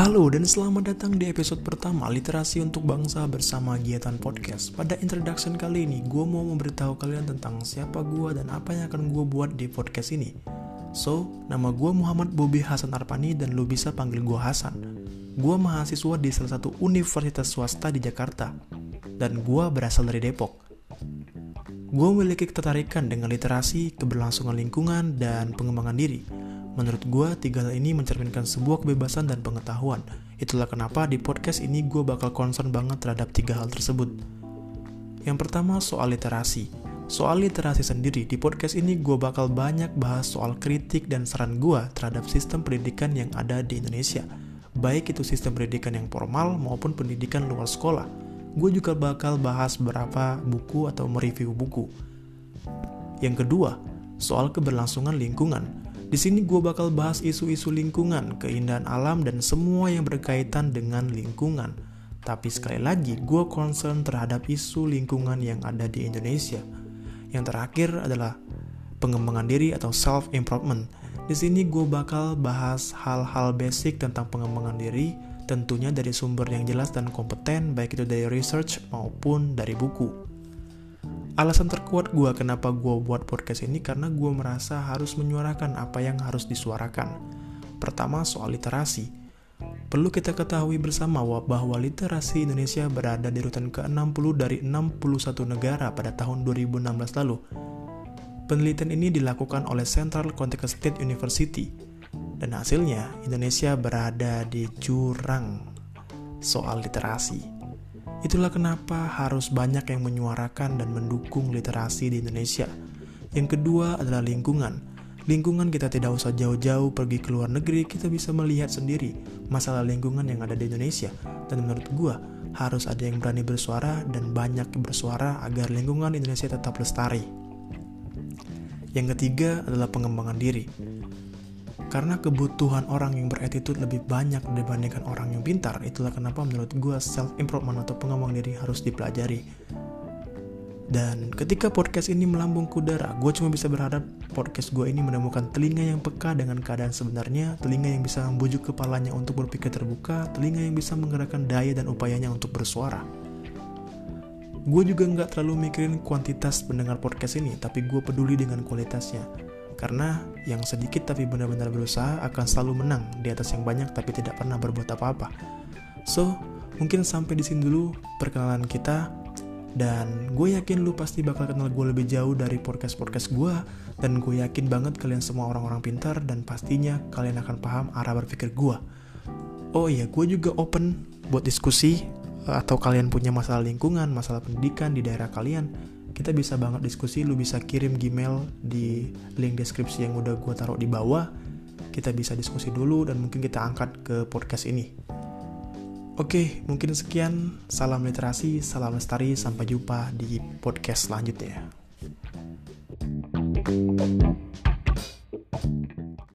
Halo dan selamat datang di episode pertama Literasi untuk Bangsa bersama Giatan Podcast. Pada introduction kali ini, gue mau memberitahu kalian tentang siapa gue dan apa yang akan gue buat di podcast ini. So, nama gue Muhammad Bobi Hasan Arpani dan lo bisa panggil gue Hasan. Gue mahasiswa di salah satu universitas swasta di Jakarta. Dan gue berasal dari Depok. Gue memiliki ketertarikan dengan literasi, keberlangsungan lingkungan, dan pengembangan diri Menurut gue, tiga hal ini mencerminkan sebuah kebebasan dan pengetahuan. Itulah kenapa di podcast ini gue bakal concern banget terhadap tiga hal tersebut. Yang pertama soal literasi. Soal literasi sendiri, di podcast ini gue bakal banyak bahas soal kritik dan saran gue terhadap sistem pendidikan yang ada di Indonesia. Baik itu sistem pendidikan yang formal maupun pendidikan luar sekolah. Gue juga bakal bahas beberapa buku atau mereview buku. Yang kedua, soal keberlangsungan lingkungan. Di sini gue bakal bahas isu-isu lingkungan, keindahan alam, dan semua yang berkaitan dengan lingkungan. Tapi sekali lagi, gue concern terhadap isu lingkungan yang ada di Indonesia. Yang terakhir adalah pengembangan diri atau self-improvement. Di sini gue bakal bahas hal-hal basic tentang pengembangan diri, tentunya dari sumber yang jelas dan kompeten, baik itu dari research maupun dari buku. Alasan terkuat gue kenapa gue buat podcast ini karena gue merasa harus menyuarakan apa yang harus disuarakan. Pertama soal literasi. Perlu kita ketahui bersama bahwa literasi Indonesia berada di urutan ke-60 dari 61 negara pada tahun 2016 lalu. Penelitian ini dilakukan oleh Central Connecticut State University dan hasilnya Indonesia berada di jurang soal literasi. Itulah kenapa harus banyak yang menyuarakan dan mendukung literasi di Indonesia. Yang kedua adalah lingkungan. Lingkungan kita tidak usah jauh-jauh pergi ke luar negeri, kita bisa melihat sendiri masalah lingkungan yang ada di Indonesia. Dan menurut gua, harus ada yang berani bersuara dan banyak bersuara agar lingkungan Indonesia tetap lestari. Yang ketiga adalah pengembangan diri. Karena kebutuhan orang yang beretitude lebih banyak dibandingkan orang yang pintar, itulah kenapa menurut gue self-improvement atau pengembang diri harus dipelajari. Dan ketika podcast ini melambung ke udara, gue cuma bisa berharap podcast gue ini menemukan telinga yang peka dengan keadaan sebenarnya, telinga yang bisa membujuk kepalanya untuk berpikir terbuka, telinga yang bisa menggerakkan daya dan upayanya untuk bersuara. Gue juga nggak terlalu mikirin kuantitas pendengar podcast ini, tapi gue peduli dengan kualitasnya. Karena yang sedikit tapi benar-benar berusaha akan selalu menang di atas yang banyak tapi tidak pernah berbuat apa-apa. So, mungkin sampai di sini dulu perkenalan kita dan gue yakin lu pasti bakal kenal gue lebih jauh dari podcast-podcast gue dan gue yakin banget kalian semua orang-orang pintar dan pastinya kalian akan paham arah berpikir gue. Oh iya, gue juga open buat diskusi atau kalian punya masalah lingkungan, masalah pendidikan di daerah kalian, kita bisa banget diskusi lu bisa kirim Gmail di link deskripsi yang udah gue taruh di bawah kita bisa diskusi dulu dan mungkin kita angkat ke podcast ini Oke, mungkin sekian. Salam literasi, salam lestari. Sampai jumpa di podcast selanjutnya. thank you